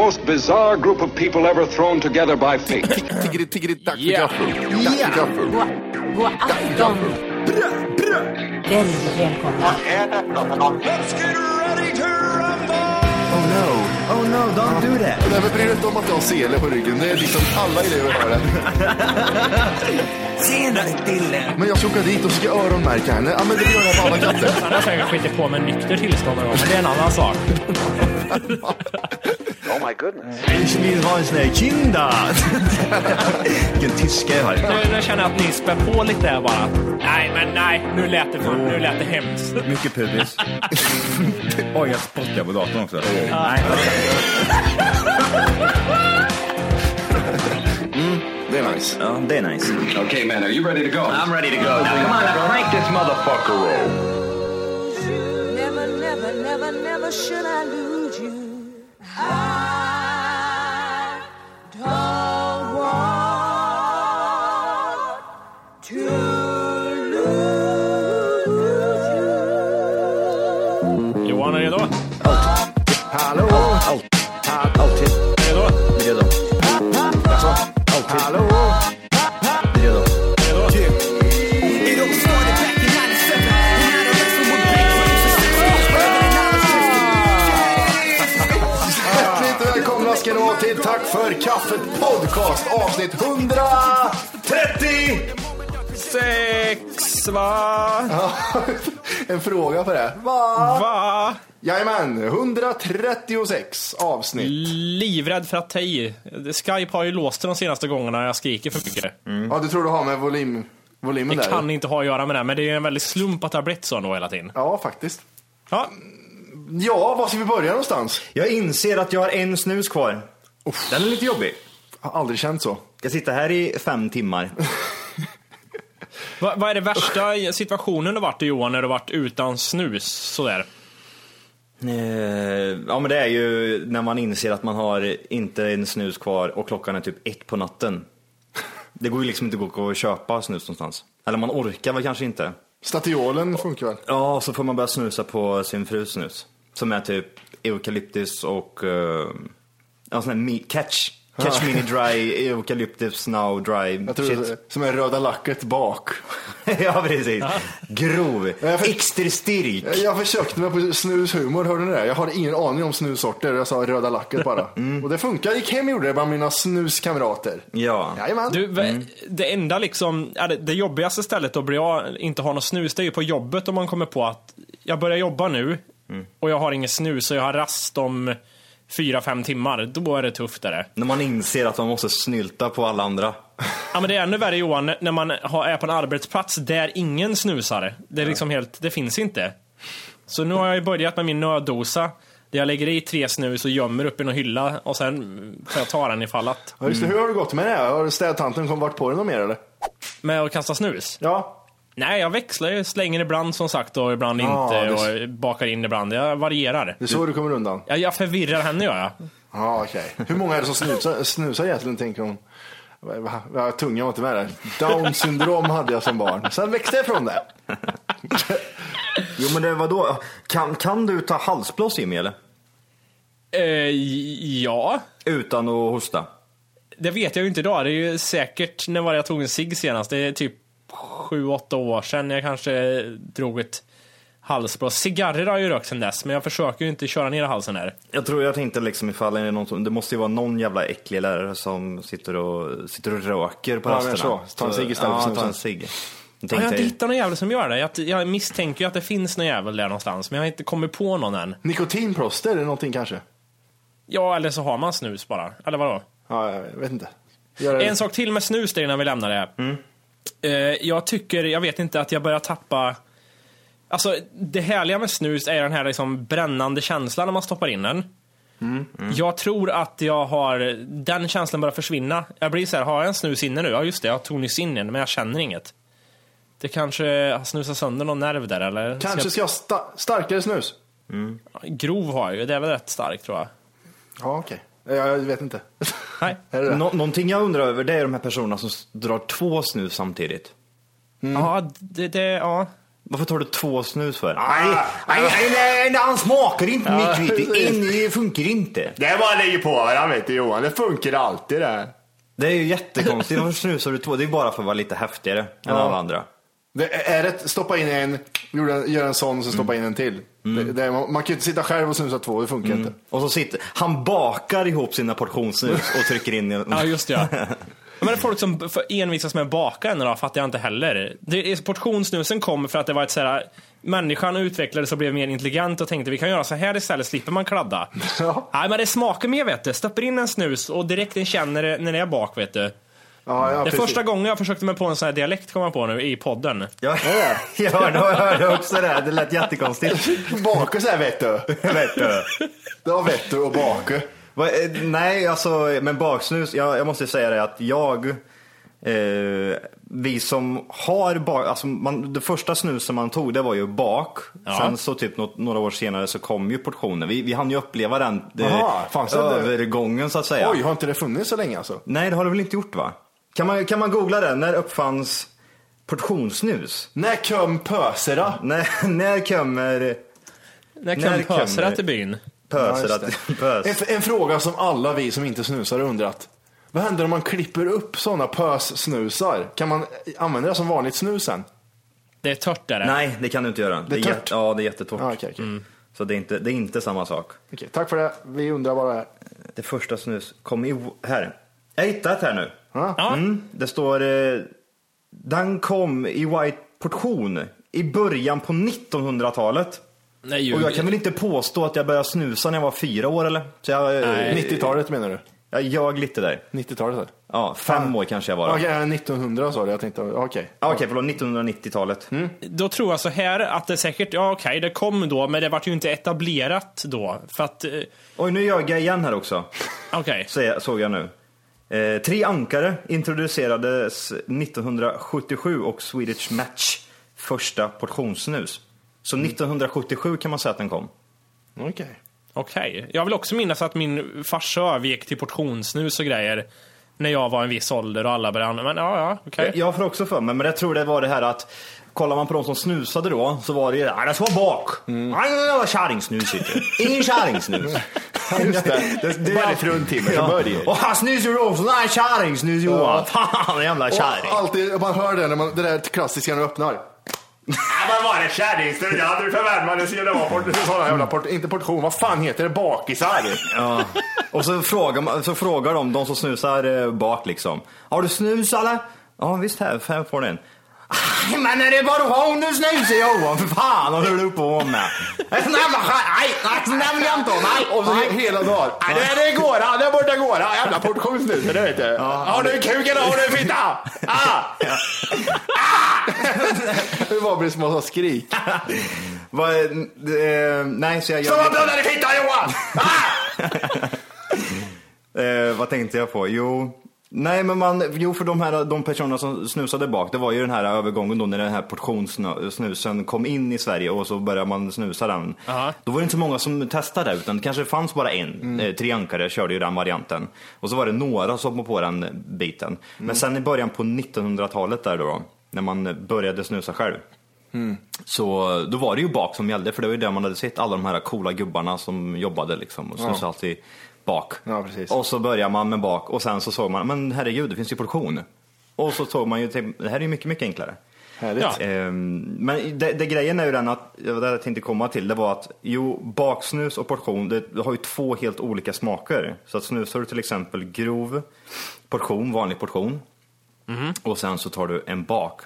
Most bizarre group of people ever thrown together by fate. Tiggeri, tiggeri, dack för gaffel. Dack för gaffel. God afton! Väldigt välkomna. Oh no, oh no, don't do that. Nej men bry dig inte om att jag har sele på ryggen. Det är liksom alla elever har det. Tjenare Dille! Men jag ska åka dit och ska öronmärka henne. Ja men det gör jag på alla katter. Han har säkert skitit på med nykter tillstånd någon gång, men det är en annan sak. Ich vill ha en sån här kinda. Vilken tyska jag har. Nu, nu känner jag att ni spär på lite här bara. Nej, men nej, nu lät det, fan, nu lät det hemskt. Mycket pubis. Oj, jag spottar på datorn också. Nej. Det är nice. Det är nice. okay, man, are you ready to go? I'm ready to go. Now, come on, now crank this motherfucker roll. Never, never, never, never should I lose you. I you. 136 avsnitt. Livrädd för att ta i. Skype har ju låst det de senaste gångerna jag skriker för mycket. Ja, du tror du har med volym, volymen Det där? kan inte ha att göra med det, men det är en väldig slump att det har blivit så ändå hela tiden. Ja, faktiskt. Ja, Ja, var ska vi börja någonstans? Jag inser att jag har en snus kvar. Den är lite jobbig. Jag har aldrig känt så. Jag sitter här i fem timmar. vad, vad är det värsta situationen du varit i Johan, när du varit utan snus sådär? Eh, ja men det är ju när man inser att man har inte en snus kvar och klockan är typ ett på natten. Det går ju liksom inte att gå och köpa snus någonstans. Eller man orkar väl kanske inte. Statiolen funkar väl? Ja, så får man börja snusa på sin frus snus. Som är typ eukalyptus och uh, ja, sån här catch. Catch mini dry, eukalyptus now dry. Jag tror shit. som är röda lacket bak. ja, precis. Grov. jag för- Extra styrk. Jag försökte mig på snushumor, hörde ni det? Jag har ingen aning om snussorter, jag sa röda lacket bara. Mm. Och det funkar, gick hem och gjorde det bland mina snuskamrater. Ja. Jajamän. Du, v- Det enda liksom, det, det jobbigaste stället att bli av, inte ha något snus, det är ju på jobbet om man kommer på att jag börjar jobba nu och jag har ingen snus och jag har rast om fyra, fem timmar. Då är det tufft är det. När man inser att man måste snylta på alla andra. Ja men det är ännu värre Johan, när man är på en arbetsplats där ingen snusar. Det är liksom helt, det finns inte. Så nu har jag börjat med min nöddosa. Där jag lägger i tre snus och gömmer upp i någon hylla och sen får jag ta den ifall att. Ja, just det, hur har det gått med det? Har städtanten kommit vart på det något mer eller? Med att kasta snus? Ja. Nej, jag växlar ju. Slänger ibland som sagt och ibland Ja, inte. det- Och bakar in ibland. Jag varierar. Det är så du kommer undan? Jag, jag förvirrar henne gör jag. Ja, okej. Hur många är det som snusar, snusar egentligen, tänker hon? Va- Tungan var inte med där. Down syndrom hade jag som barn. Sen växte jag ifrån det. Jo men det, vadå? Kan, kan du ta halsblås Jimmy eller? Eh, ja, Utan att hosta? det vet jag ju inte idag. Det är ju säkert, när var jag tog en cigg senast? Det är typ sju, åtta år sedan jag kanske drog ett halsblås. Cigarrer har jag ju rökt sen dess, men jag försöker ju inte köra ner halsen här. Jag tror jag tänkte liksom ifall det är någon som, det måste ju vara någon jävla äcklig lärare som sitter och, sitter och röker på Ja, rasterna. så. Ta en cigg istället för Ja, snusen. ta en cigg. Jag Ja, tänkte, jag har inte hittat någon jävel som gör det. Jag, jag misstänker ju att det finns någon jävel där någonstans, men jag har inte kommit på någon än. Nikotinplåster, är det någonting kanske? Ja, eller så har man snus bara. Eller vadå? Ja, jag vet inte. Gör det- En sak till med snus där innan vi lämnar det. Eh, jag tycker, jag vet inte, att jag börjar tappa... Alltså, det härliga med snus är den här liksom brännande känslan när man stoppar in den. Jag tror att jag har, den känslan börjar försvinna. Jag blir så här, har jag en snus inne nu? Ja just det, jag tog nyss in en, men jag känner inget. Det kanske har snusat sönder någon nerv där eller? Kanske ska jag sta- starkare snus? Grov har jag ju, det är väl rätt starkt tror jag. Ja, okej. Jag vet inte. Nej. Är det det? Nå- någonting jag undrar över det är de här personerna som s- drar två snus samtidigt. Ja, det, det, ja. Varför tar du två snus för? Nej, nej, nej, nej, han smakar inte Ja, mitt precis. In- Det funkar inte. Det är bara att lägga på varandra vet du Johan, det funkar alltid det. Det är ju jättekonstigt. Varför snusar du två? Det är bara för att vara lite häftigare än Ja. alla andra. Det är det stoppa in en, gör en sån och så stoppa in en till. Det, det är, man, man kan ju inte sitta själv och snusa två, det funkar inte. Och så sitter, han bakar ihop sina portionssnus och trycker in i... Ja, just det. Ja. Men det är folk som för- envisas med att baka en då, fattar jag inte heller. Det är, portionssnusen kom för att det var ett såhär, människan utvecklades och blev mer intelligent och tänkte vi kan göra så här istället, slipper man kladda. Ja. Nej men det smakar mer vet du, stoppar in en snus och direkt den känner det när det är bak vet du. Ja, ja, det är precis. första gången jag försökte mig på en sån här dialekt komma på nu i podden. Ja, jag hörde, jag hörde också det. Det lät jättekonstigt. Baka så här vet du. Vet du? Det var vet du och. Vad, eh, Nej, alltså, men baksnus, jag, jag måste säga det att jag, eh, vi som har bak, alltså man, det första snusen man tog det var ju bak. Ja. Sen så typ något, några år senare så kom ju portionen. Vi, vi hann ju uppleva den eh, Aha, övergången så att säga. Oj, har inte det funnits så länge alltså? Nej, det har det väl inte gjort va? Kan man, kan man googla det? När uppfanns portionssnus? När kom pösera? När, när kommer När kom kommer- pösera till byn? pöser Ja, att just pös? En, en fråga som alla vi som inte snusar undrat. Vad händer om man klipper upp sådana pössnusar? Kan man använda det som vanligt snus sen? Det är tört är det. Nej, det kan du inte göra. Det är jät- torrt. Ja, det är jättetorrt. Ah, okej, okej. Så det är, inte, det är inte samma sak. Okej, tack för det. Vi undrar vad det är. Det första snus kom i... Här. Jag hittade ett här nu. Ja. Mm, det står... Eh, den kom i white portion i början på 1900-talet. Nej, Och jag kan väl inte påstå att jag började snusa när jag var fyra år eller? Så jag, eh, Nej. 90-talet menar du? jag ljög lite där. 90-talet? eller? Ja, fem år kanske jag var. Okej, Okay. 1900 sa du. Jag tänkte, okej. Ja, Okej, förlåt. 1990-talet. Då tror jag så här att det säkert, ja okej det kom då, men det vart ju inte etablerat då. För att, eh, Oj, nu ljög jag igen här också. okej. Så- såg jag nu. Eh, tre ankare introducerades 1977 och Swedish Match första portionssnus. Så 1977 kan man säga att den kom. Okej. Okej. Jag vill också minnas att min farsa övergick till portionssnus och grejer när jag var en viss ålder och alla började. Men ja, ja, okej. Jag får också för mig, men jag tror det var det här att Kollar man på de som snusade då så var det ju det, det ska bak. Mm. Jävla kärringsnus inte. Ingen kärringsnus. Just det. Det det fruntimmer som började. Och han snusar också, nej kärringsnus Johan. Fan jävla kärring. Alltid, man hör det när man, det där klassiska när man öppnar. Men var det kärringsnus? Jag hade förväntat mig det var port, sådana jävla port, inte portion, vad fan heter det? Bakisar? Ja. Och så frågar, man, så frågar de, de som snusar eh, bak liksom. Har du snus eller? Ja visst här, här får du en. "Aj, Men är det bara hon du snusar Johan? För fan håller du på med? Är skär- Nej, nej, jag inte. Nej, Och så nej. hela dagen. Nej, det, det går, ja, det borta går. Ja, jävla portionssnus, det vet du. har du kuk eller har du fitta? Ah! ah! det var blir små skrik. Vad, eh, nej, så jag... Som jag har blödare fitta Johan! Ah! eh, vad tänkte jag på? Jo, nej men man, jo för de här de personerna som snusade bak, det var ju den här övergången då när den här portionssnusen kom in i Sverige och så började man snusa den. Aha. Då var det inte så många som testade det, utan det kanske fanns bara en. Eh, tre ankare körde ju den varianten. Och så var det några som hoppade på den biten. Men sen i början på 1900-talet där då, när man började snusa själv. Så då var det ju bak som gällde, för det var ju där man hade sett alla de här coola gubbarna som jobbade liksom och snusade alltid bak. Ja, precis. Och så börjar man med bak och sen så såg man, men herregud, det finns ju portion. Och så såg man ju, det här är ju mycket, mycket enklare. Härligt. Ja. Ehm, Men det, det grejen är ju den att, det var det jag tänkte komma till, det var att jo, baksnus och portion, det, det har ju två helt olika smaker. Så att snusar du till exempel grov portion, vanlig portion, och sen så tar du en bak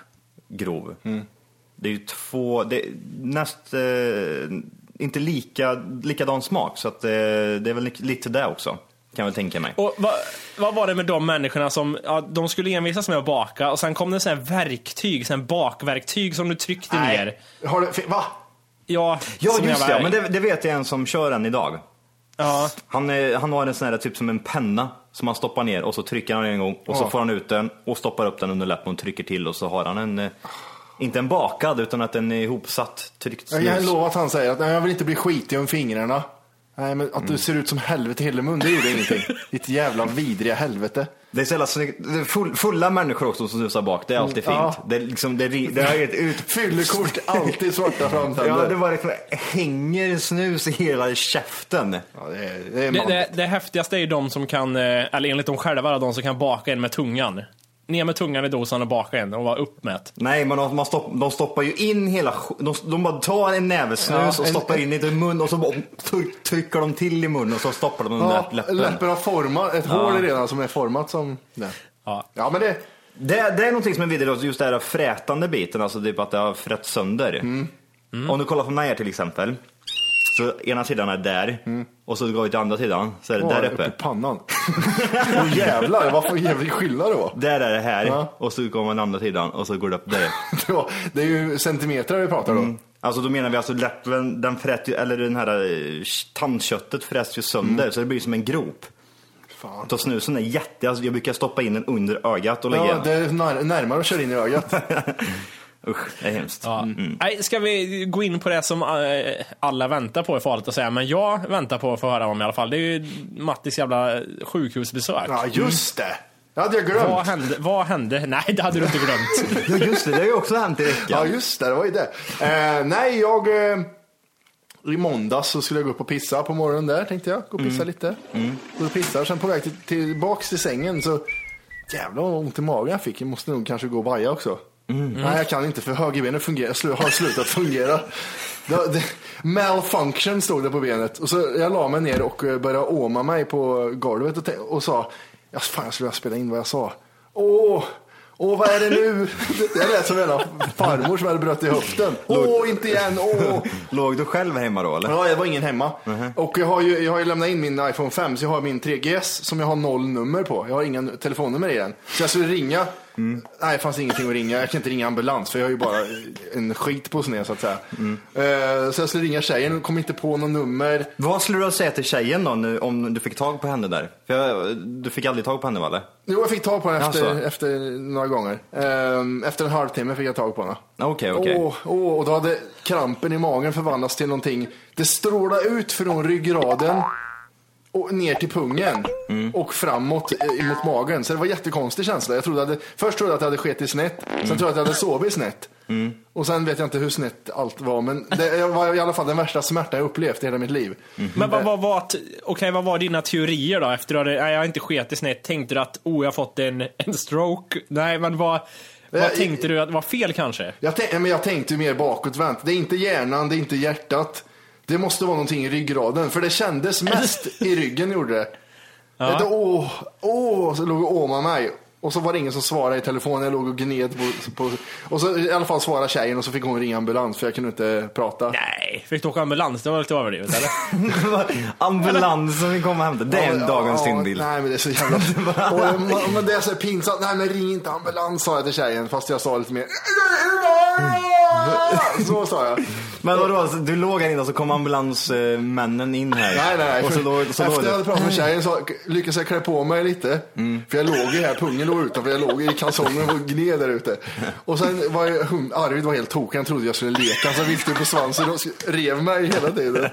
grov. Det är ju två, det näst, eh, inte lika, likadan smak, så att eh, det är väl lite det också, kan jag väl tänka mig. Och vad, vad var det med de människorna som, ja, de skulle envisas med att baka och sen kom det så här verktyg, så här bakverktyg som du tryckte ner. Har du, va? Ja, Ja, som just det, men det, det vet jag en som kör än idag. Ja, Han, är, han har en sån här typ som en penna som han stoppar ner och så trycker han en gång och så Ja. får han ut den och stoppar upp den under läppen och trycker till och så har han en, eh, inte en bakad utan att den är ihopsatt tryckt Jag kan snus. lova att han säger att nej, jag vill inte bli skitig om fingrarna. Nej, men att du ser ut som helvete i hela mun, det gjorde ingenting. Ditt jävla vidriga helvete. Det är så jävla snyggt. Full, fulla människor också som snusar bak, det är alltid fint. Ja. Det, är liksom, det, det har ett ut... Fyllekort, alltid svarta framtänder. Ja, det bara liksom hänger snus i hela käften. Ja, det är, det är det, det, det häftigaste är ju de som kan, eh, eller enligt dem själva, de som kan baka en med tungan. Ner med tungan i dosan och baka en och vara uppmätt. Nej, men de, man stopp, de stoppar ju in hela de, de bara tar en näve snus Ja, och en- stoppar in i sin mun och så bara trycker de till i munnen och så stoppar de under Ja, läppen. läppen har format, ett hål är redan som är format som det. Ja. Ja, men det, Det, det är någonting som är vidrigt, just det här frätande biten, alltså typ att det har frätt sönder. Mm. Om du kollar på här till exempel, så ena sidan är där och så går vi till andra sidan så är det Mm. Åh, där uppe. i pannan. Åh jävlar, vad för jävlig skillnad det var. Där är det här Ja. och så går man andra sidan och så går det upp där. Det, är ju centimeter vi pratar om. Alltså då menar vi alltså läppen, den frät ju, eller den här eh, tandköttet fräts ju sönder så det blir som en grop. Fan. Så snusen är jätte, alltså jag brukar stoppa in den under ögat och lägga Ja, det är när, närmare att köra in i ögat. Usch, det är hemskt. Ja. Nej, ska vi gå in på det som eh, alla väntar på är farligt att säga, men jag väntar på att få höra om i alla fall. Det är ju Mattis jävla sjukhusbesök. Ja, just det. Det hade jag Vad glömt. hände? Vad hände? Nej, det hade du inte glömt. Ja just det, det har ju också hänt i veckan. Ja, just det. Det var ju det. Eh, nej, jag... Eh, I måndags så skulle jag gå upp och pissa på morgonen där, tänkte jag. Gå och pissa lite. Gå och pissa. Sen på väg till, tillbaks till sängen så... Jävlar vad ont i magen jag fick. Jag måste nog kanske gå och vaja också. Nej, jag kan inte för högerbenet fungerar, slu- har slutat fungera. Det, det, malfunction stod det på benet. Och så jag la mig ner och eh, började åma mig på golvet och, och sa, ja, fan jag skulle ha spelat in vad jag sa. Åh, åh vad är det nu? Det lät som en farmor som hade brutit i höften. Åh, inte igen, åh. Låg du själv hemma då eller? Ja, det var ingen hemma. Och jag har, ju, jag har ju lämnat in min iPhone 5, så jag har min 3GS som jag har noll nummer på. Jag har ingen telefonnummer i den. Så jag skulle ringa. Nej, det fanns ingenting att ringa. Jag kan inte ringa ambulans, för jag har ju bara en skit på sned så att säga. Eh, Så jag skulle ringa tjejen, kom inte på något nummer. Vad skulle du säga till tjejen då nu, om du fick tag på henne där? För jag, du fick aldrig tag på henne va eller? Jo, jag fick tag på den efter, Alltså. efter några gånger. Eh, Efter en halvtimme fick jag tag på henne. Okej, okej. Åh, åh, och då hade krampen i magen förvandlats till någonting. Det strålade ut från ryggraden och ner till pungen och framåt eh, mot magen. Så det var en jättekonstig känsla. Jag trodde att det, först trodde jag att jag hade skitit snett, sen trodde jag att jag hade sovit snett. Och sen vet jag inte hur snett allt var, men det var i alla fall den värsta smärta jag upplevt i hela mitt liv. Men vad, vad, vad, okej, vad var dina teorier då? Efter att jag har inte sketit snett. Tänkte du att, oh, jag har fått en, en stroke? Nej, men vad, vad Jag- tänkte du att var fel kanske? Jag, men jag tänkte mer bakåtvänt. Det är inte hjärnan, det är inte hjärtat. Det måste vara någonting i ryggraden, för det kändes mest i ryggen gjorde det. Ja. Det, åh, åh, så låg och åmade mig. Och så var det ingen som svarade i telefon, jag låg och gned på, på Och så i alla fall svarade tjejen och så fick hon ringa ambulans för jag kunde inte prata. Nej, fick du åka ambulans? Det var lite överdrivet eller? Ambulansen vill komma och hämta. Det är en Ja, dagens ja, tyngdbild. Nej men det är så jävla... och, men det är så pinsamt. Nej men ring inte ambulans sa jag till tjejen fast jag sa lite mer. Så sa jag. Men vadå, du låg här inne och så kom ambulansmännen in här. Nej, nej, nej. Och så låg, så efter jag hade pratat med tjejen så lyckades jag klä på mig lite. För jag låg ju här, pungen låg utanför, jag låg i kalsongen och gned där ute. Och sen var jag, hund, Arvid var helt tokig, han trodde jag skulle leka. Så viftade på svansen och rev mig hela tiden.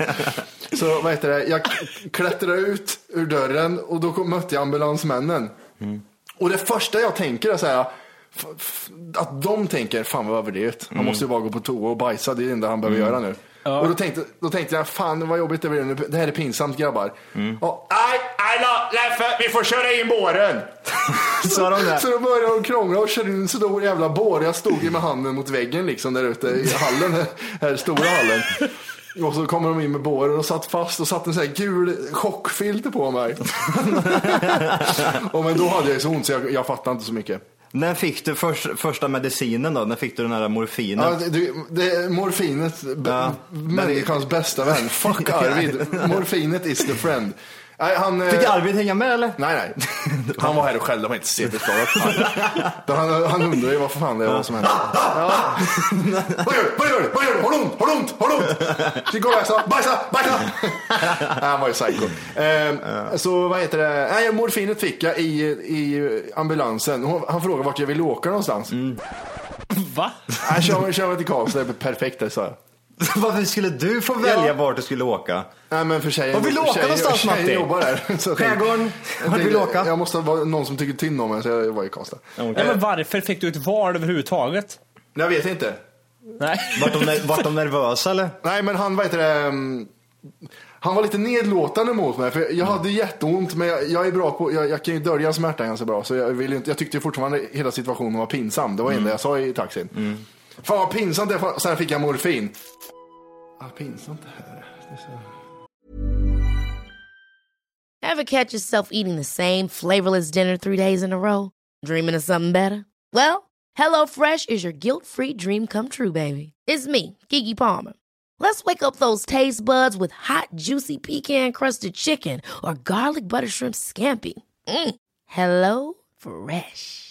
Så vad heter det, jag klättrade ut ur dörren och då kom, mötte jag ambulansmännen. Och det första jag tänker är så här, att de tänker, fan vad överdrivet. Han måste ju bara gå på toa och bajsa, det är det enda han behöver göra nu. Och då tänkte, då tänkte jag, fan vad jobbigt det blir nu. Det här är pinsamt grabbar. Mm. Och, nej, nej då, Leffe, vi får köra in båren. Sa de? Så då började de krångla och körde in en stor jävla bår. Jag stod ju med handen mot väggen liksom där ute i hallen, här, här stora hallen. Och så kommer de in med båren och satt fast och satte en sån här gul chockfilter på mig. och men då hade jag så ont så jag, jag fattade inte så mycket. När fick du först, första medicinen då? När fick du den här morfinet? Ja, det, det, morfinet, Ja. människans bästa vän. Fuck Arvid. Morfinet is the friend. Nej, han, eh, Fick Arvid hänga med eller? Nej, nej. Han var här och skällde, var inte CP-skadad. Han, han undrade ju vad fan det var som hände. Ja. Vad gör du? Vad gör du? Vad gör du? Har du ont? Har du ont? Har du ont? Gå och bajsa? Bajsa! Bajsa! Han var ju psycho. Eh, så vad heter det? Nej, morfinet fick jag i, i ambulansen. Han frågade vart jag ville åka någonstans. Va? Nej, kör, mig- kör mig till Karlstad, det är perfekt det sa jag. Varför skulle du få välja vart du skulle åka? Nej men för tjejen, Var vill du åka tjejen, någonstans, tjejen Matti? jobbar där. Så jag tänkte- Skärgården? Vart vill du åka? Jag måste vara någon som tycker synd om mig så jag var i Karlstad. Nej, men varför fick du ett val överhuvudtaget? Jag vet inte. Nej. Vart de, vart de nervösa eller? Nej men han, vad heter det, um, han var lite nedlåtande mot mig för jag hade jätteont men jag, jag är bra på, jag, jag kan ju dölja smärtan ganska bra så jag, vill inte, jag tyckte fortfarande hela situationen var pinsam. Det var det enda jag sa i taxin. Fan vad pinsamt det. Sen fick jag morfin. Ah, pinsamt det här. Det är så... Ever catch yourself eating the same flavorless dinner three days in a row? Dreaming of something better? Well, hello fresh is your guilt-free dream come true, baby. It's me, Kiki Palmer. Let's wake up those taste buds with hot, juicy pecan-crusted chicken or garlic butter shrimp scampi. Mm. Hello Fresh.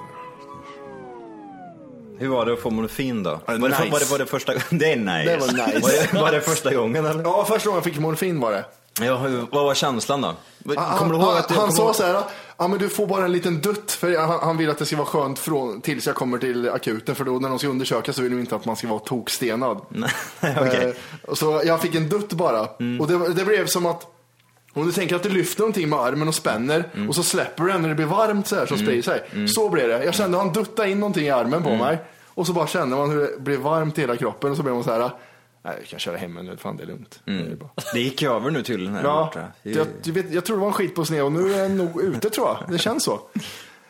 Hur var det att få morfin då? Var, det, var, det, var det första Det är nice. Det var nice. Var det, var det första gången eller? Ja, första gången jag fick morfin var det. Ja, hur, vad var känslan då? Han, Kommer du ihåg att du, han kommer sa ihåg- så här, ja men du får bara en liten dutt för han, han vill att det ska vara skönt från, tills jag kommer till akuten för då när de ska undersöka så vill de inte att man ska vara tokstenad. Okej. Eh, så jag fick en dutt bara och det, det blev som att om du tänker att du lyfter någonting med armen och spänner och så släpper du den när det blir varmt så här som sprider sig. Så blev det. Jag kände han duttade in någonting i armen på mig och så bara kände man hur det blev varmt i hela kroppen och så blev man så här, nej jag kan köra hem nu, fan det är lugnt. Det är bra. Det gick över nu tydligen här Ja, borta. jag, vet, jag tror det var en skit på sned och nu är jag nog ute tror jag. Det känns så.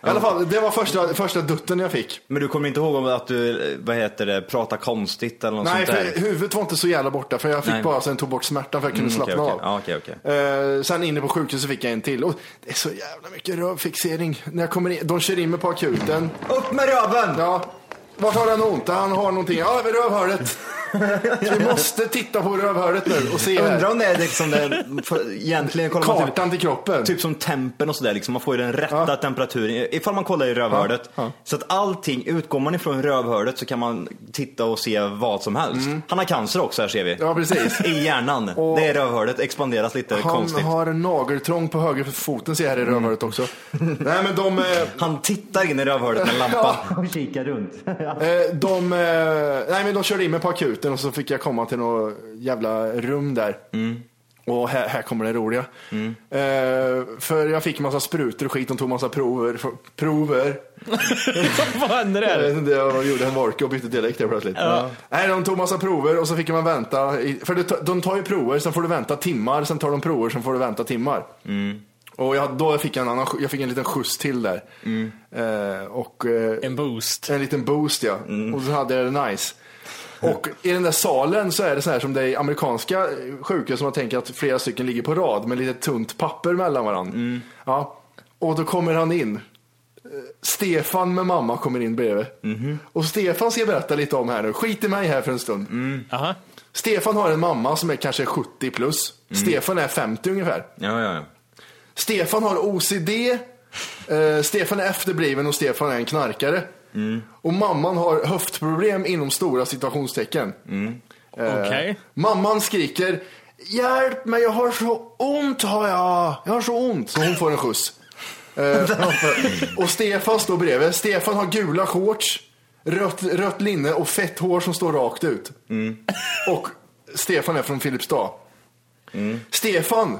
I alla fall, det var första, första dutten jag fick. Men du kommer inte ihåg om att du, vad heter det, pratar konstigt eller något Nej, sånt där? huvudet var inte så jävla borta för jag fick Nej. bara sen tog bort smärtan för jag kunde Mm, slappna okej, av. okej, okej. Eh, sen inne på sjukhuset fick jag en till. Och det är så jävla mycket rövfixering. När jag kommer in, de kör in mig på akuten. Upp med röven! Ja, vart har han ont? Han har någonting. Ja, vid rövhålet. Vi måste titta på rövhålet nu och se Undrar här. om det är liksom det, för egentligen kollar man Kartan till kroppen. Typ som tempen och sådär, liksom, man får ju den rätta temperaturen ifall man kollar i rövhålet. Ja, ja. Så att allting, utgår man ifrån rövhålet så kan man titta och se vad som helst. Han har cancer också här ser vi. Mm. Ja, precis. I hjärnan. Och- det är rövhålet, expanderas lite Han konstigt. har en nageltrång på höger foten ser jag här i rövhålet också. Nej men de, eh, Han tittar in i rövhålet med en lampa och kikar runt. eh, de, eh, nej, men de körde in mig på akuten och så fick jag komma till något jävla rum där. Och här, här kommer det roliga. Eh, för jag fick massa sprutor och skit, de tog massa prover. prover. Vad händer Jag där? vet inte, jag gjorde en Volke och bytte dialekt där plötsligt. Nej, de tog massa prover och så fick man vänta. i- För det, de tar ju prover, sen får du vänta timmar, sen tar de prover, sen får du vänta timmar. Och jag, då fick jag en, annan, jag fick en liten skjuts till där. Eh, och, eh, En boost. en liten boost ja. Och så hade jag det nice. Och i den där salen så är det så här som det är i amerikanska sjukhus som man tänker att flera stycken ligger på rad med lite tunt papper mellan varandra. Ja. Och då kommer han in. Stefan med mamma kommer in bredvid. Och Stefan ska jag berätta lite om här nu. Skit i mig här för en stund. Aha. Stefan har en mamma som är kanske 70 plus. Stefan är 50 ungefär. Ja, ja, ja. Stefan har OCD, eh, Stefan är efterbliven och Stefan är en knarkare. Och mamman har höftproblem inom stora situationstecken. Eh, Okej. Mamman skriker Hjälp mig, jag har så ont har jag. Jag har så ont. Så hon får en skjuts. Eh, och Stefan står bredvid. Stefan har gula shorts, rött, rött linne och fett hår som står rakt ut. Och Stefan är från Filipstad. Stefan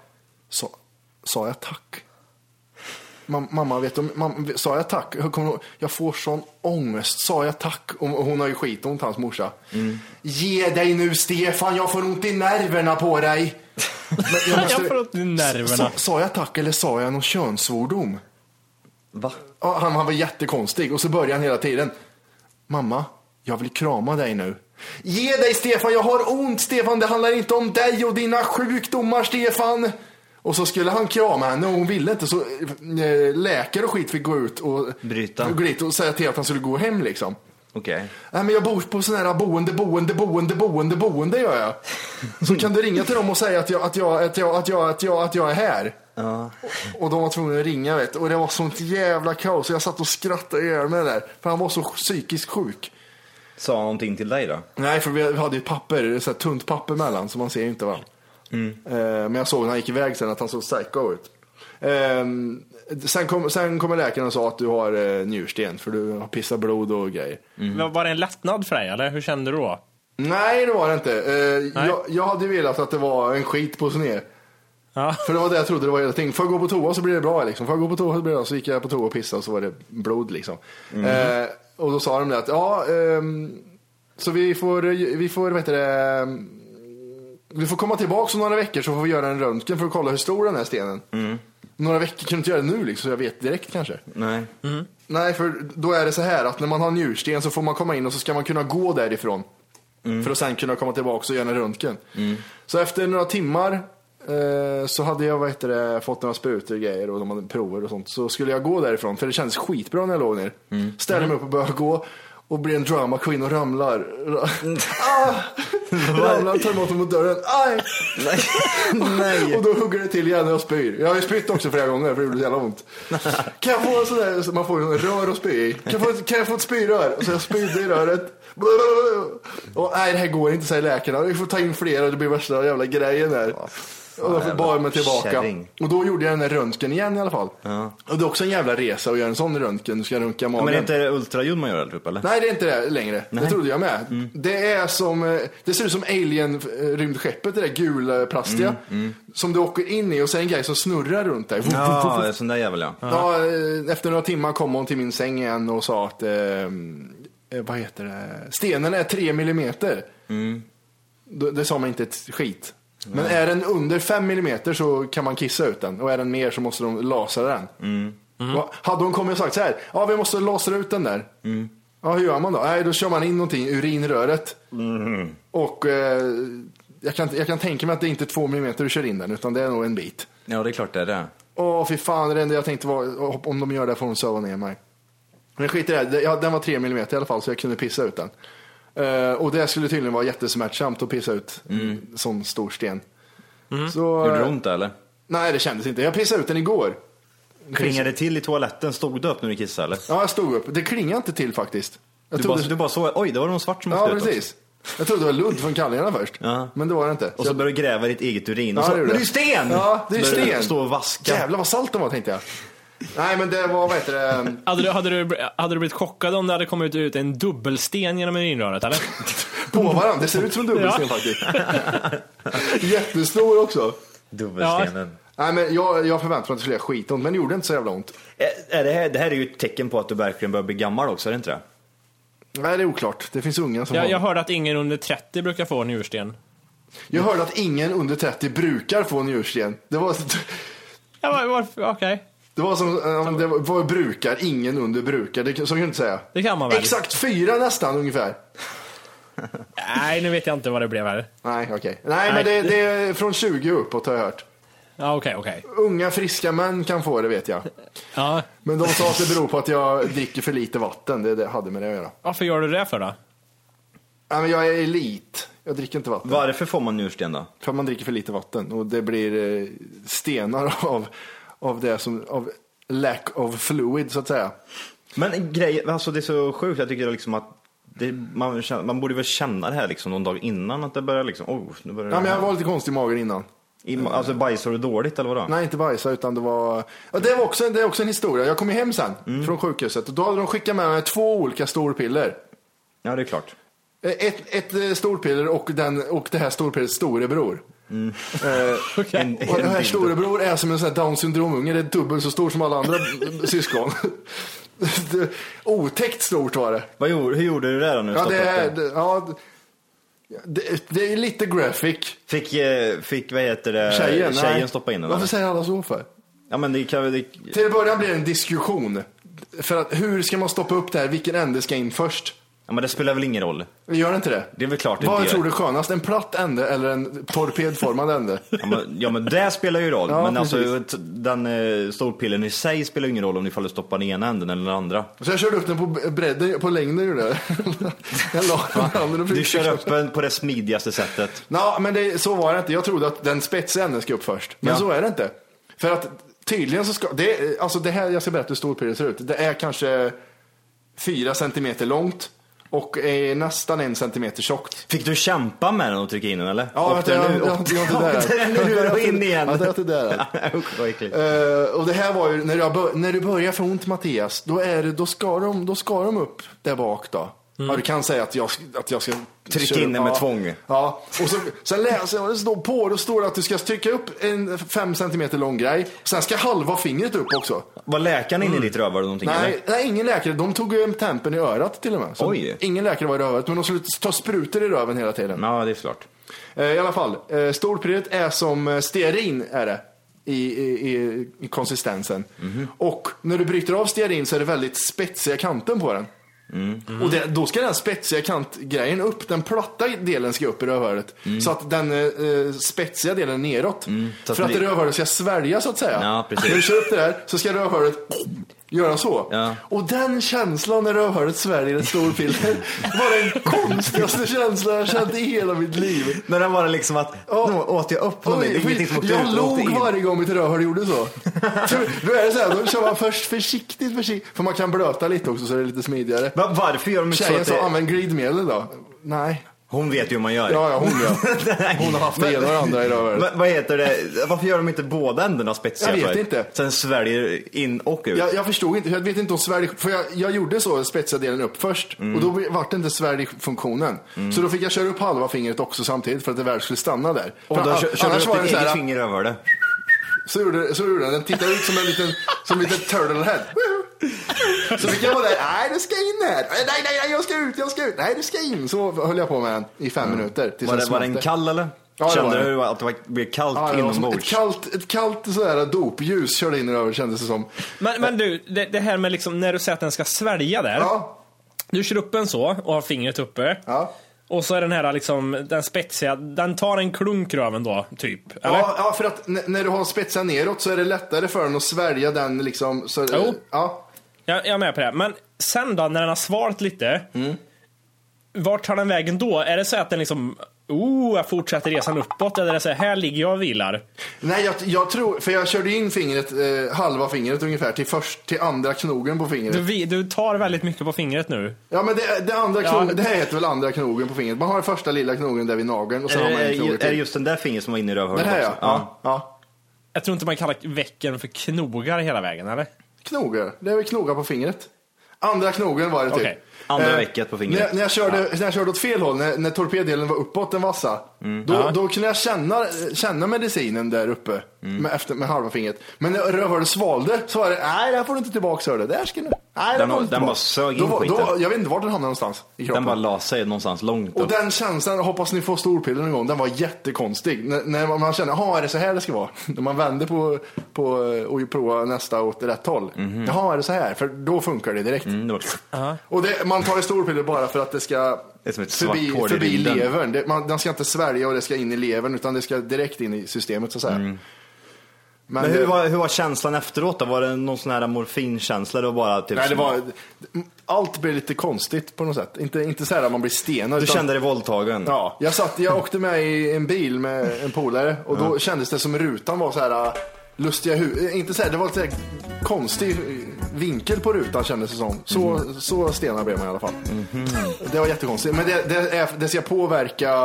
sa, sa jag tack? Mam, mamma, vet du, mam, sa jag tack? Jag, kommer, jag får sån ångest. Sa jag tack? Och hon har ju skitont, hans morsa. Ge dig nu Stefan, jag får ont i nerverna på dig. Men Jag får ont i nerverna. Sa, sa jag tack eller sa jag någon könssvordom? Va? Han, han var jättekonstig och så började han hela tiden. Mamma, jag vill krama dig nu. Ge dig Stefan, jag har ont Stefan, det handlar inte om dig och dina sjukdomar Stefan. Och så skulle han krama henne och hon ville inte så eh, läkare och skit fick gå ut och Bryta. dit och säga till att han skulle gå hem liksom. Okej. Nej men jag bor på sån här boende, boende, boende, boende, boende gör jag. Så kan du ringa till dem och säga att jag, att jag, att jag, att jag, att jag, att jag är här. Och de var tvungna att ringa vet. Och det var sånt jävla kaos. Jag satt och skrattade ihjäl mig där. För han var så psykiskt sjuk. Sa han någonting till dig då? Nej, för vi hade ju papper, så här tunt papper mellan, så man ser ju inte va. Eh, Men jag såg när han gick iväg sen att han såg psycho ut. Ehm, Sen kom, sen kommer läkaren och sa att du har eh, njursten, för du har pissat blod och grejer. Var- Var det en lättnad för dig, eller hur kände du då? Nej, det var det inte. Eh, jag, jag hade velat att det var en skit på sned. Ja. För det var det jag trodde det var hela tiden. Får jag gå på toa så blir det bra liksom. Får jag gå på toa så blir det bra. Så gick jag på toa och pissade och så var det blod liksom. Eh, och då sa de det att, ja, ehm, så vi får, vi får, vad heter det, vi får komma tillbaka om några veckor så får vi göra en röntgen för att kolla hur stor den är stenen. Några veckor kan du inte göra det nu liksom, så jag vet direkt kanske. Nej. Nej, för då är det så här att när man har njursten så får man komma in och så ska man kunna gå därifrån. För att sen kunna komma tillbaka och göra en röntgen. Så efter några timmar eh, så hade jag vad heter det, fått några sprutor och grejer och de hade prover och sånt. Så skulle jag gå därifrån, för det kändes skitbra när jag låg ner. Ställer mig upp och börjar gå och blir en drama queen och ramlar. ah! ramlar, tar emot mot dörren. Aj! Nej. Och då hugger det till igen och jag spyr. Jag har ju spytt också flera gånger för det gjorde så jävla ont. Kan jag få en sån där, man får en rör att spy i. Kan jag få, kan jag få ett spyrör? Och så jag spydde i röret. Och nej det här går inte säger läkarna. Vi får ta in flera och det blir värsta jävla grejen där. Och då bar jag mig tillbaka. kärring. Och då gjorde jag den där röntgen igen i alla fall. Och det är också en jävla resa att göra en sån röntgen. Du ska röntga magen. Men är det inte ultraljud man gör typ eller? Nej, det är inte det längre. Det trodde jag med. Mm. Det är som, eh, det ser ut som alien-rymdskeppet, det där gula plastiga. Som du åker in i och så är en grej som snurrar runt dig. Mm, Ja, sån där jävel ja. Ja, eh, efter några timmar kom hon till min säng igen och sa att, eh, eh, vad heter det, stenen är tre millimeter. Mm. Det, det sa man inte ett skit. Men är den under fem millimeter så kan man kissa ut den och är den mer så måste de lasra den. Mm. Och Hade hon kommit och sagt så här, ja vi måste lasra ut den där. Mm. Ja hur gör man då? Nej då kör man in någonting i urinröret. Mm. Och eh, jag, kan, jag kan tänka mig att det inte är två millimeter du kör in den utan det är nog en bit. Ja, det är klart det är det. Åh fy fan, det enda jag tänkte var om de gör det får de söva ner mig. Men skit i det, ja, den var tre millimeter i alla fall så jag kunde pissa ut den. Eh, och det skulle tydligen vara jättesmärtsamt att pissa ut en sån stor sten. Så, Gjorde det ont eller? Nej det kändes inte, jag pissade ut den igår. Klingade det till i toaletten? Stod du upp när du kissade eller? Ja jag stod upp, det klingade inte till faktiskt. Jag Du, trodde... bara, du bara såg, oj det var någon svart som Ja hade sprutat. precis. Jag trodde det var ludd från kallingarna först. Ja. Men det var det inte. Och så började du gräva i ditt eget urin. Och Ja, så, det men det är ju sten! Ja, det är Så du sten. Stå och vaska. Jävlar vad salt den var tänkte jag. Nej men det var, vad heter det? Hade du, hade, du, hade du blivit chockad om det hade kommit ut en dubbelsten genom urinröret, eller? På varandra. Det ser ut som en dubbelsten Ja. faktiskt. Jättestor också. Dubbelstenen. Nej, men jag, jag förväntade mig att det skulle göra skitont, men det gjorde inte så jävla ont. Är- Är det, här, det här är ju ett tecken på att du verkligen börjar bli gammal också, är det inte det? Nej, det är oklart. Det finns unga som Jag, har jag hörde att ingen under 30 brukar få njursten. Jag hörde att ingen under 30 brukar få njursten. Det var, Ja, varför? Okej. Det var som, ja, det var, brukar, ingen under brukar. Det, så kan du inte säga. Det kan man väl? Exakt fyra nästan ungefär. Nej, nu vet jag inte vad det blev här. Nej, okej. Nej, Nej. men det, det är från 20 uppåt har jag hört. Ja, okej, okej. Unga friska män kan få det vet jag. Ja. Men de sa att det beror på att jag dricker för lite vatten. Det, det hade med det att göra. Varför gör du det för då? Nej, men jag är elit. Jag dricker inte vatten. Varför får man njursten då? För att man dricker för lite vatten. Och det blir eh, stenar av, av det som, av lack of fluid så att säga. Men grej, alltså det är så sjukt, jag tycker liksom att det, man, man borde väl känna det här liksom någon dag innan att det börjar liksom, oh, nu börjar det Ja, men jag var lite konstig i magen innan. I, alltså bajsar du dåligt eller vadå? Nej, inte bajsa, utan det var... Ja, det, var också, det är också en historia. Jag kom ju hem sen Mm. från sjukhuset och då hade de skickat med mig två olika storpiller. Ja, det är klart. Ett, ett storpiller och, den, och det här storpillets storebror. Mm. Eh, En- och det en här storebror är som en sån här down syndromunge. Det är dubbelt så stor som alla andra syskon. Otäckt stort var det. Vad gjorde, hur gjorde du det då nu? Ja, det är, det, ja, det, det är lite graphic. Fick, eh, fick, vad heter det, Tjejen, tjejen nej. stoppa in den? Varför säger alla så för? Ja, men det kan. Det, Till en början blir det en diskussion. För att hur ska man stoppa upp det här? Vilken ände ska in först? Ja, men det spelar väl ingen roll? Gör det inte det? Det är väl klart det Vad inte tror gör. du är skönast? En platt ände eller en torpedformad ände? Ja men, ja, men det spelar ju roll. Ja, men alltså, precis. den eh, storpillen i sig spelar ju ingen roll om ifall du stoppar den ena änden eller den andra. Så jag körde upp den på bredden, på längden gjorde jag. jag la handen och Du kör upp den på det smidigaste sättet. Nå, men det, så var det inte. Jag trodde att den spetsiga änden ska upp först. Men Ja. så är det inte. För att tydligen så ska, det, alltså det här, jag ska berätta hur storpillet ser ut. Det är kanske fyra centimeter långt och är nästan en centimeter tjockt. Fick du kämpa med den och trycka in den eller? Ja, vänta, den jag, jag, jag, Den ur och in igen. Ja, det är där. Eh, och det här var ju, när, jag när du börjar få ont Mattias, då, är det, då, ska de, då ska de upp där bak då. Ja, du kan säga att jag, att jag ska... Trycka in den med ja, tvång. Ja, och så, sen läser jag står på, då står det att du ska trycka upp en fem centimeter lång grej. Sen ska halva fingret upp också. Var läkaren inne i ditt rövhål någonting Nej, eller? nej, ingen läkare. De tog ju tempen i örat till och med. Så Oj. Ingen läkare var i rövet, men de skulle ta sprutor i röven hela tiden. Ja, det är klart. Eh, I alla fall, eh, storpillet är som eh, stearin är det. I, i, i, konsistensen. Mhm. Och när du bryter av stearin så är det väldigt spetsiga kanten på den. Mm. Och det, då ska den spetsiga kantgrejen upp, den platta delen ska upp i rövhålet. Så att den eh, spetsiga delen neråt. Mm. Att För att ni- rövhålet ska svälja så att säga. Ja, precis. När du kör upp det där så ska rövhålet göra så. Ja. Och den känslan när rövhålet sväljer ett storpiller var den konstigaste känslan jag känt i hela mitt liv. Men det var liksom att, Ja. nu åt jag upp någonting, ingenting som åkte jag ut log in. varje gång mitt rövhål gjorde så. så. Då är det så här, då kör man först försiktigt, försiktigt. För man kan blöta lite också så det är lite smidigare. Va, varför gör de inte så Tjejen sa, det... använd glidmedel då. Nej. Hon vet ju hur man gör. Ja, ja, hon ja. Hon har haft det ena och det andra i rövhålet. Men, vad heter det, varför gör de inte båda ändarna spetsiga? Jag vet för? inte. Sen sväljer in och ut. Jag, jag förstod inte, jag vet inte om svälj, för jag, jag gjorde så, spetsiga delen upp först. Mm. Och då var det inte sväljfunktionen. Så då fick jag köra upp halva fingret också samtidigt för att det väl skulle stanna där. och För då a- kör, kör du upp ditt eget finger över det. Så gjorde, så gjorde den. Den tittade ut som en liten, som en liten turtle head. Så fick jag vara där. Nej, du ska in här. Nej, nej, nej, jag ska ut, jag ska ut. Nej, du ska in. Så höll jag på med den i fem minuter. tills Var den det, var den kall eller? Ja, Kände det. du att det blev kallt Ja, som ett inombords? kallt, ett kallt sådär dopljus körde in över kändes det som. Men, men du, det, det här med liksom när du säger att den ska svälja där. Ja, Du kör upp en så och har fingret uppe. ja. Och så är den här liksom, den spetsiga, den tar en klunk röven då, typ. Eller? Ja, ja, för att när du har spetsat neråt så är det lättare för den att svälja den liksom. Så, Jo. Ja. Jag, jag är med på det. Men sen då, när den har svalt lite. Mm. Vart tar den vägen då? Är det så att den liksom, oh, jag fortsätter resan uppåt? Eller är det så här, här ligger jag och vilar? Nej, jag, jag tror, för jag körde in fingret, eh, halva fingret ungefär, till först, till andra knogen på fingret. Du, vi- du tar väldigt mycket på fingret nu. Ja men det, det andra Ja. knogen, det här heter väl andra knogen på fingret. Man har den första lilla knogen där vid nageln och sen Är, har man en det- knog är det till. just den där fingret som var inne i rövhålet Den här ja. ja. ja. Jag tror inte man kallar vecken för knogar hela vägen, eller? Knogar, det är väl knogar på fingret. Andra knogen var det typ. Okej. Andra Eh, vecket på När, fingret. jag- när, jag körde, när jag körde åt fel håll, när, när torpeddelen var uppåt den vassa, Mm. då, då kunde jag känna, känna medicinen där uppe Mm. med, efter, med halva fingret. Men när rövhålet svalde så var det, nej det här får du inte tillbaka hörde. Där ska du. Nej, Den inte den bara tillbaka." sög in då, skiten. då, Jag vet inte vart den hamnade någonstans i kroppen. Den bara la sig någonstans långt Och upp. den känslan, hoppas ni får storpiller någon gång, den var jättekonstig. När, när man- känner, jaha är det så här det ska vara? När man vänder på, på och provar nästa åt rätt håll. Jaha är det så här? För då funkar det direkt. Mm, det var... Och det, man tar ju storpiller bara för att det ska Det är som ett förbi, i förbi levern. Det, man, den ska inte svälja och det ska in i levern utan det ska direkt in i systemet så att säga. Men, Men hur det- var, hur var känslan efteråt då? Var det någon sån här morfinkänsla? Var bara typ... Nej, det var, allt blev lite konstigt på något sätt. Inte, inte så här att man blir stenad. Du utan- kände dig våldtagen? Ja, jag, satt, jag åkte med i en bil med en polare och då kändes det som rutan var så här lustiga hu- inte så här, det var lite konstig vinkel på rutan kändes det som. Så, så stenar blev man i alla fall. Det var jättekonstigt. Men det, det, är, det ska påverka,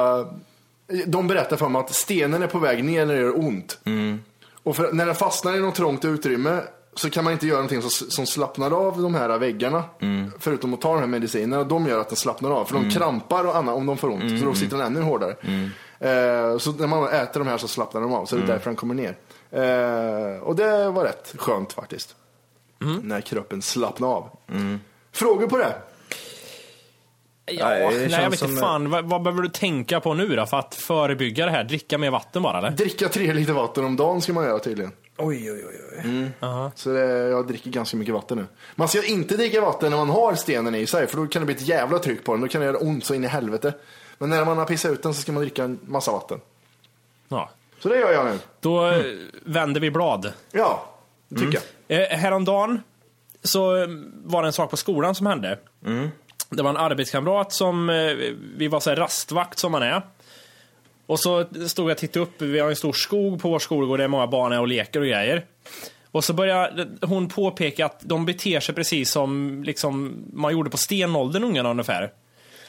de berättar för mig att stenen är på väg ner när det gör ont. Och för, när den fastnar i något trångt utrymme så kan man inte göra någonting som, som slappnar av de här väggarna. Förutom att ta de här medicinerna. De gör att den slappnar av. För de krampar och annat om de får ont. Så då sitter den ännu hårdare. Eh, så när man äter de här så slappnar de av. Så det är därför den kommer ner. Eh, och det var rätt skönt faktiskt. När kroppen slappnar av. Frågor på det? Ja, Nej, jag vet inte fan. Vad, vad behöver du tänka på nu då för att förebygga det här? Dricka mer vatten bara eller? Dricka tre liter vatten om dagen ska man göra tydligen. Oj, oj, oj. oj. Så det, jag dricker ganska mycket vatten nu. Man ska inte dricka vatten när man har stenen i sig, för då kan det bli ett jävla tryck på den. Då kan det göra ont så in i helvete. Men när man har pissat ut den så ska man dricka en massa vatten. Ja. Så det gör jag nu. Då eh, vänder vi blad. Ja, det tycker jag. Eh, häromdagen så eh, var det en sak på skolan som hände. Det var en arbetskamrat som, eh, vi var så här rastvakt som man är. Och så stod jag och tittade upp, vi har en stor skog på vår skolgård, det är många barn här och leker och grejer. Och så började hon påpeka att de beter sig precis som liksom, man gjorde på stenåldern, ungarna ungefär.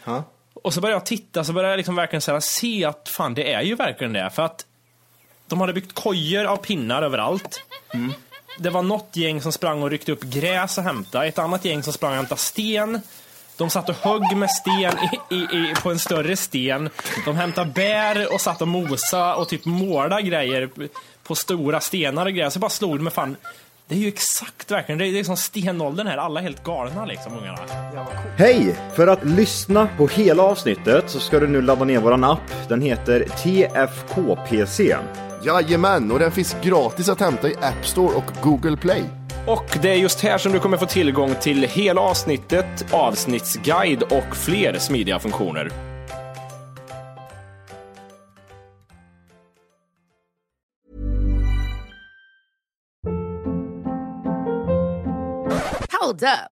Ja. Och så började jag titta, så började jag liksom verkligen så här, se att fan det är ju verkligen det. För att de hade byggt kojor av pinnar överallt. Det var något gäng som sprang och ryckte upp gräs och hämtade. Ett annat gäng som sprang och hämtade sten. De satt och högg med sten i, i, i, på en större sten. De hämtade bär och satt och mosa och typ målade grejer på stora stenar och grejer. Så jag bara slog det med fan. Det är ju exakt verkligen, det är, det är som stenåldern här. Alla är helt galna liksom, ungarna. Hej! För att lyssna på hela avsnittet så ska du nu ladda ner våran app. Den heter TFKPC. Jajamän, och den finns gratis att hämta i App Store och Google Play. Och det är just här som du kommer få tillgång till hela avsnittet, avsnittsguide och fler smidiga funktioner. Hold up.